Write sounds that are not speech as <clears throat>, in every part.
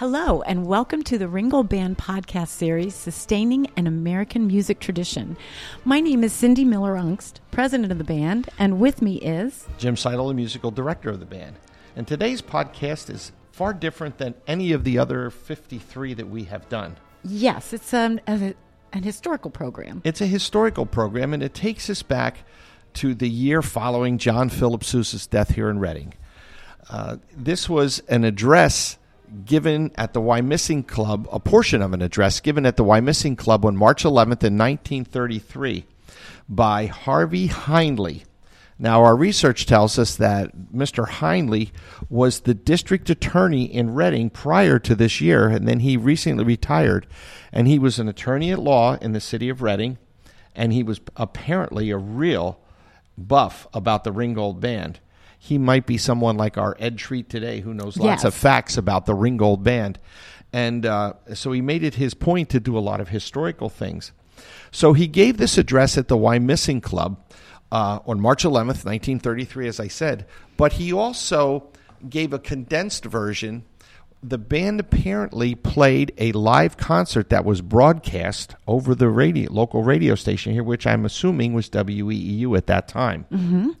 Hello, and welcome to the Ringgold Band podcast series, Sustaining an American Music Tradition. My name is Cindy Miller Ungst, president of the band, and with me is Jim Seidel, the musical director of the band. And today's podcast is far different than any of the other 53 that we have done. Yes, it's um, a, an historical program. It's a historical program, and it takes us back to the year following John Philip Sousa's death here in Reading. Uh, this was an address given at the Wyomissing Club, a portion of an address given at the Wyomissing Club on March 11th in 1933 by Harvey Hindley. Now, our research tells us that Mr. Hindley was the district attorney in Reading prior to this year, and then he recently retired. And he was an attorney at law in the city of Reading, and he was apparently a real buff about the Ringgold Band he might be someone like our Ed Treat today who knows lots Yes. of facts about the Ringgold Band. And uh, so he made it his point to do a lot of historical things. So he gave this address at the Wyomissing Club uh, on March 11th, 1933, as I said. But he also gave a condensed version. The band apparently played a live concert that was broadcast over the radio, local radio station here, which I'm assuming was WEEU at that time.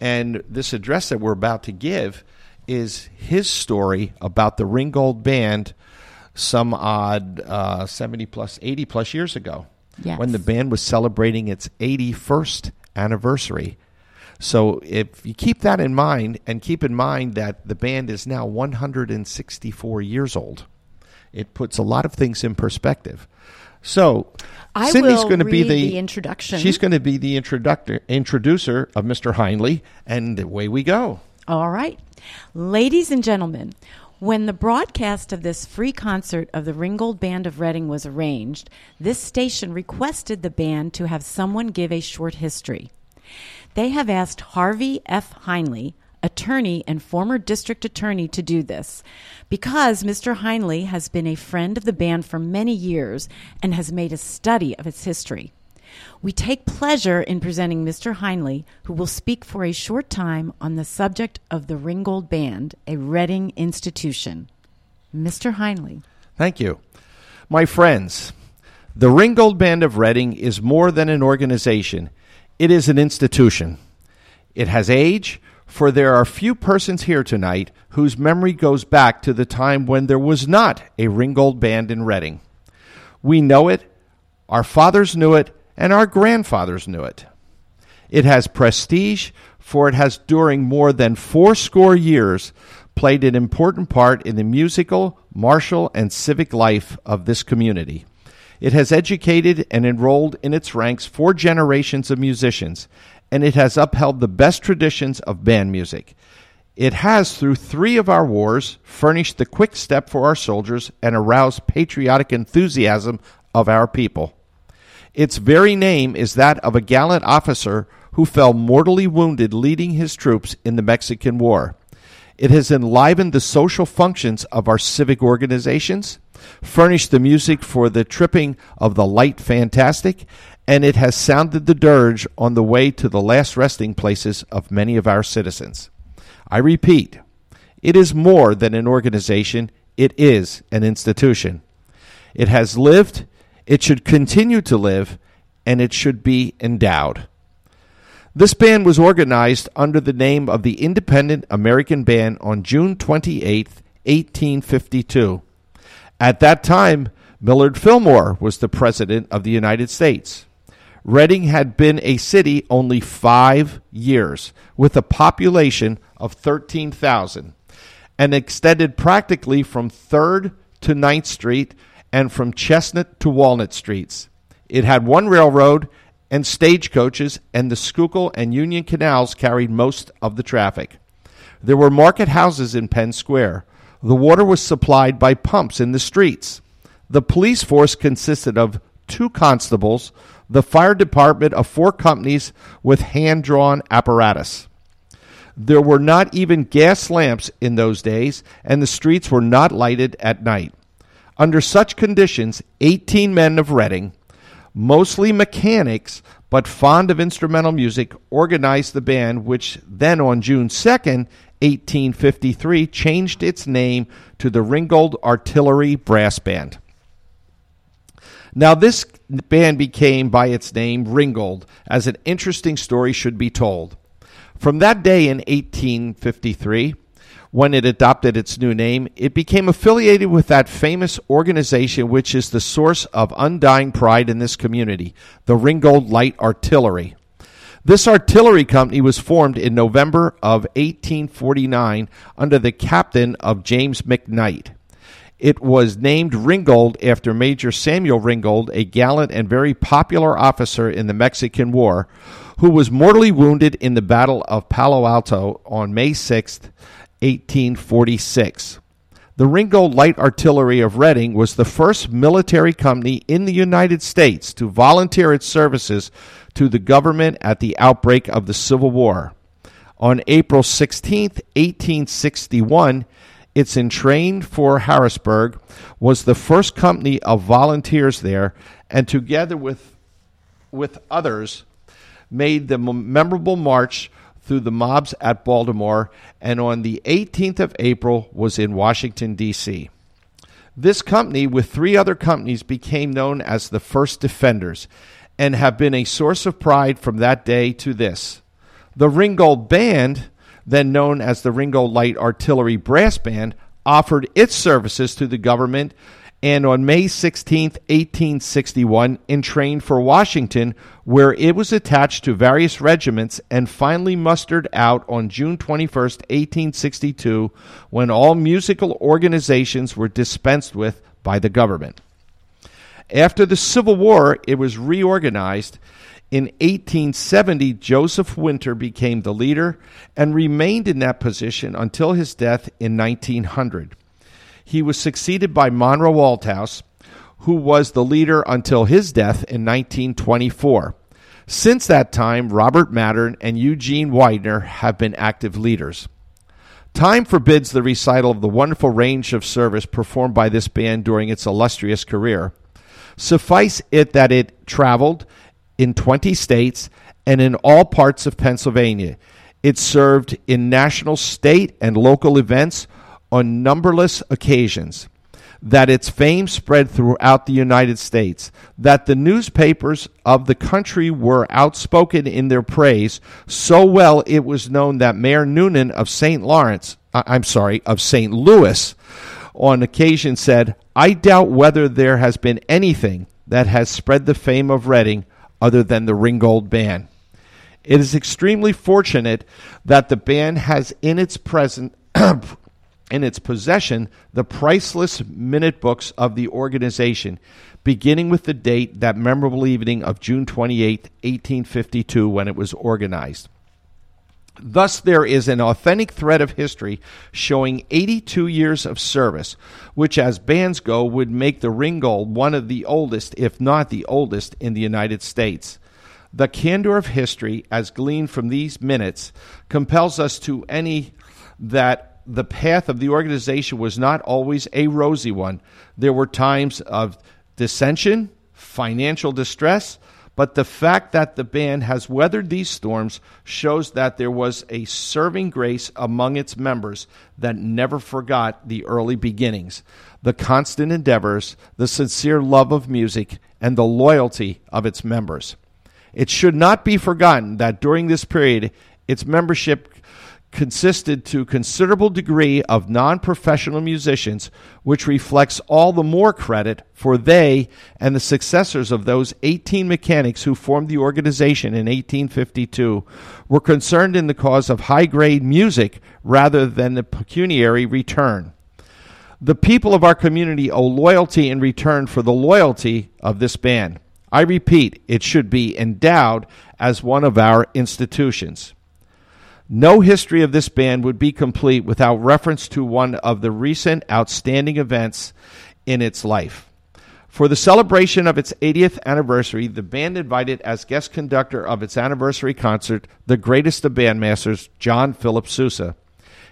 And this address that we're about to give is his story about the Ringgold Band some odd uh, 70 plus, 80 plus years ago Yes. when the band was celebrating its 81st anniversary. So if you keep that in mind and keep in mind that the band is now 164 years old, it puts a lot of things in perspective. So I Cindy's going to be the, the introduction. She's going to be the introductor, introducer of Mr. Hindley, and away we go. All right. Ladies and gentlemen, when the broadcast of this free concert of the Ringgold Band of Reading was arranged, this station requested the band to have someone give a short history. They have asked Harvey F. Heinley, attorney and former district attorney, to do this because Mr. Heinley has been a friend of the band for many years and has made a study of its history. We take pleasure in presenting Mr. Heinley, who will speak for a short time on the subject of the Ringgold Band, a Reading institution. Mr. Heinley. Thank you. My friends, the Ringgold Band of Reading is more than an organization, it is an institution. It has age, for there are few persons here tonight whose memory goes back to the time when there was not a Ringgold Band in Reading. We know it, our fathers knew it, and our grandfathers knew it. It has prestige, for it has during more than fourscore years played an important part in the musical, martial, and civic life of this community. It has educated and enrolled in its ranks four generations of musicians, and it has upheld the best traditions of band music. It has, through three of our wars, furnished the quick step for our soldiers and aroused patriotic enthusiasm of our people. Its very name is that of a gallant officer who fell mortally wounded leading his troops in the Mexican War. It has enlivened the social functions of our civic organizations, furnished the music for the tripping of the light fantastic, and it has sounded the dirge on the way to the last resting places of many of our citizens. I repeat, it is more than an organization, it is an institution. It has lived, it should continue to live, and it should be endowed. This band was organized under the name of the Independent American Band on June 28, 1852. At that time, Millard Fillmore was the President of the United States. Reading had been a city only five years, with a population of 13,000, and extended practically from 3rd to 9th Street and from Chestnut to Walnut Streets. It had one railroad and stagecoaches, and the Schuylkill and Union Canals carried most of the traffic. There were market houses in Penn Square. The water was supplied by pumps in the streets. The police force consisted of two constables, the fire department of four companies with hand drawn apparatus. There were not even gas lamps in those days, and the streets were not lighted at night. Under such conditions, 18 men of Reading, mostly mechanics but fond of instrumental music, organized the band, which then on June 2nd, 1853, changed its name to the Ringgold Artillery Brass Band. Now, this band became by its name Ringgold, as an interesting story should be told. From that day in 1853, when it adopted its new name, it became affiliated with that famous organization which is the source of undying pride in this community, the Ringgold Light Artillery. This artillery company was formed in November of 1849 under the captain of James McKnight. It was named Ringgold after Major Samuel Ringgold, a gallant and very popular officer in the Mexican War, who was mortally wounded in the Battle of Palo Alto on May 6, 1846. The Ringgold Light Artillery of Reading was the first military company in the United States to volunteer its services to the government at the outbreak of the Civil War. On April 16, 1861, its entrained for Harrisburg was the first company of volunteers there, and together with, with others, made the memorable march through the mobs at Baltimore, and on the 18th of April was in Washington, D.C. This company, with three other companies, became known as the First Defenders and have been a source of pride from that day to this. The Ringgold Band, then known as the Ringgold Light Artillery Brass Band, offered its services to the government and on May 16, 1861, entrained for Washington, where it was attached to various regiments and finally mustered out on June 21, 1862, when all musical organizations were dispensed with by the government. After the Civil War, it was reorganized. In 1870, Joseph Winter became the leader and remained in that position until his death in 1900. He was succeeded by Monroe Althouse, who was the leader until his death in 1924. Since that time, Robert Mattern and Eugene Widener have been active leaders. Time forbids the recital of the wonderful range of service performed by this band during its illustrious career. Suffice it that it traveled in 20 states and in all parts of Pennsylvania. It served in national, state, and local events on numberless occasions, that its fame spread throughout the United States, that the newspapers of the country were outspoken in their praise, so well it was known that Mayor Noonan of St. Lawrence, I'm sorry, of St. Louis, on occasion said, I doubt whether there has been anything that has spread the fame of Reading other than the Ringgold Band. It is extremely fortunate that the band has in its present <clears throat> in its possession the priceless minute books of the organization, beginning with the date that memorable evening of June 28, 1852, when it was organized. Thus, there is an authentic thread of history showing 82 years of service, which, as bands go, would make the Ringgold one of the oldest, if not the oldest, in the United States. The candor of history, as gleaned from these minutes, compels us to any that the path of the organization was not always a rosy one. There were times of dissension, financial distress, but the fact that the band has weathered these storms shows that there was a serving grace among its members that never forgot the early beginnings, the constant endeavors, the sincere love of music, and the loyalty of its members. It should not be forgotten that during this period, its membership consisted to a considerable degree of non-professional musicians which reflects all the more credit for they and the successors of those 18 mechanics who formed the organization in 1852 were concerned in the cause of high grade music rather than the pecuniary return. The people of our community owe loyalty in return for the loyalty of this band. I repeat it should be endowed as one of our institutions no history of this band would be complete without reference to one of the recent outstanding events in its life. For the celebration of its 80th anniversary, the band invited as guest conductor of its anniversary concert the greatest of bandmasters, John Philip Sousa.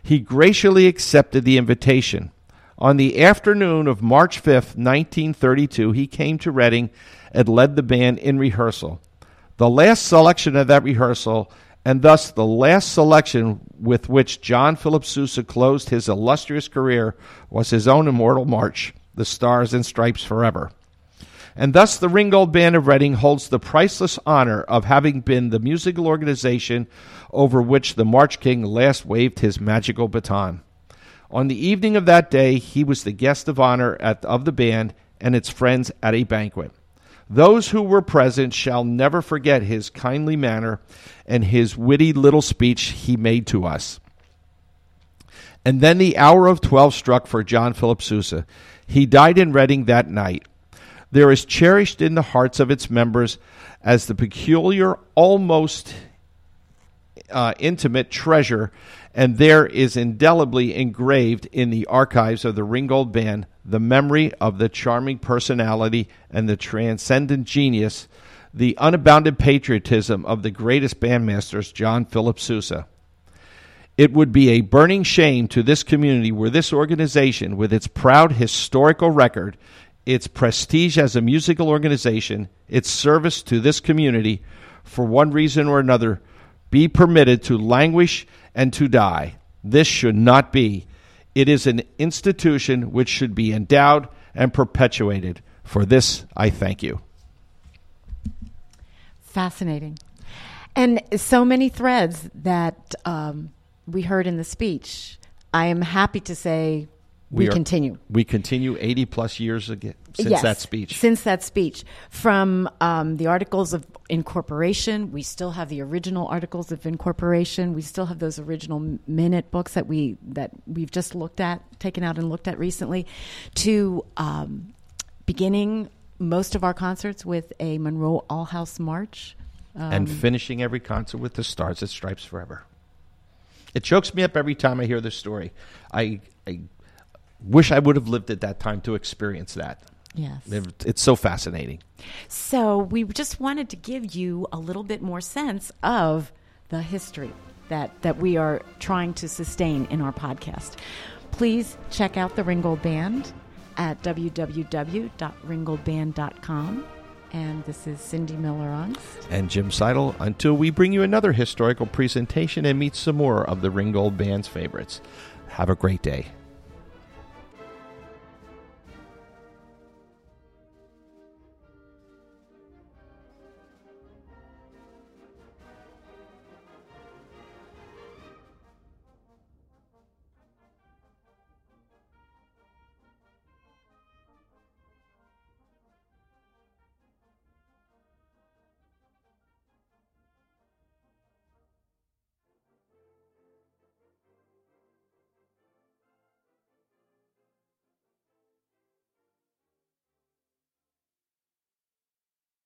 He graciously accepted the invitation. On the afternoon of March 5th, 1932, he came to Reading and led the band in rehearsal. The last selection of that rehearsal and thus the last selection with which John Philip Sousa closed his illustrious career was his own immortal march, The Stars and Stripes Forever. And thus the Ringgold Band of Reading holds the priceless honor of having been the musical organization over which the March King last waved his magical baton. On the evening of that day, he was the guest of honor at, of the band and its friends at a banquet. Those who were present shall never forget his kindly manner and his witty little speech he made to us. And then the hour of twelve struck for John Philip Sousa. He died in Reading that night. There is cherished in the hearts of its members as the peculiar, almost uh, intimate treasure, and there is indelibly engraved in the archives of the Ringgold Band the memory of the charming personality and the transcendent genius, the unbounded patriotism of the greatest bandmasters, John Philip Sousa. It would be a burning shame to this community were this organization, with its proud historical record, its prestige as a musical organization, its service to this community, for one reason or another, be permitted to languish and to die. This should not be. It is an institution which should be endowed and perpetuated. For this, I thank you. Fascinating. And so many threads that um, we heard in the speech. I am happy to say we, are- continue. We continue 80 plus years ago, since Yes, that speech. Since that speech. From um, the Articles of Incorporation, we still have the original Articles of Incorporation. We still have those original minute books that we that we've just looked at, taken out and looked at recently, to um, beginning most of our concerts with a Monroe Althouse March. Um, and finishing every concert with the Stars and Stripes Forever. It chokes me up every time I hear this story. I, I wish I would have lived at that time to experience that. yes. It's so fascinating. So we just wanted to give you a little bit more sense of the history that, that we are trying to sustain in our podcast. Please check out the Ringgold Band at www.ringgoldband.com. And this is Cindy Miller. And Jim Seidel, until we bring you another historical presentation and meet some more of the Ringgold Band's favorites. Have a great day.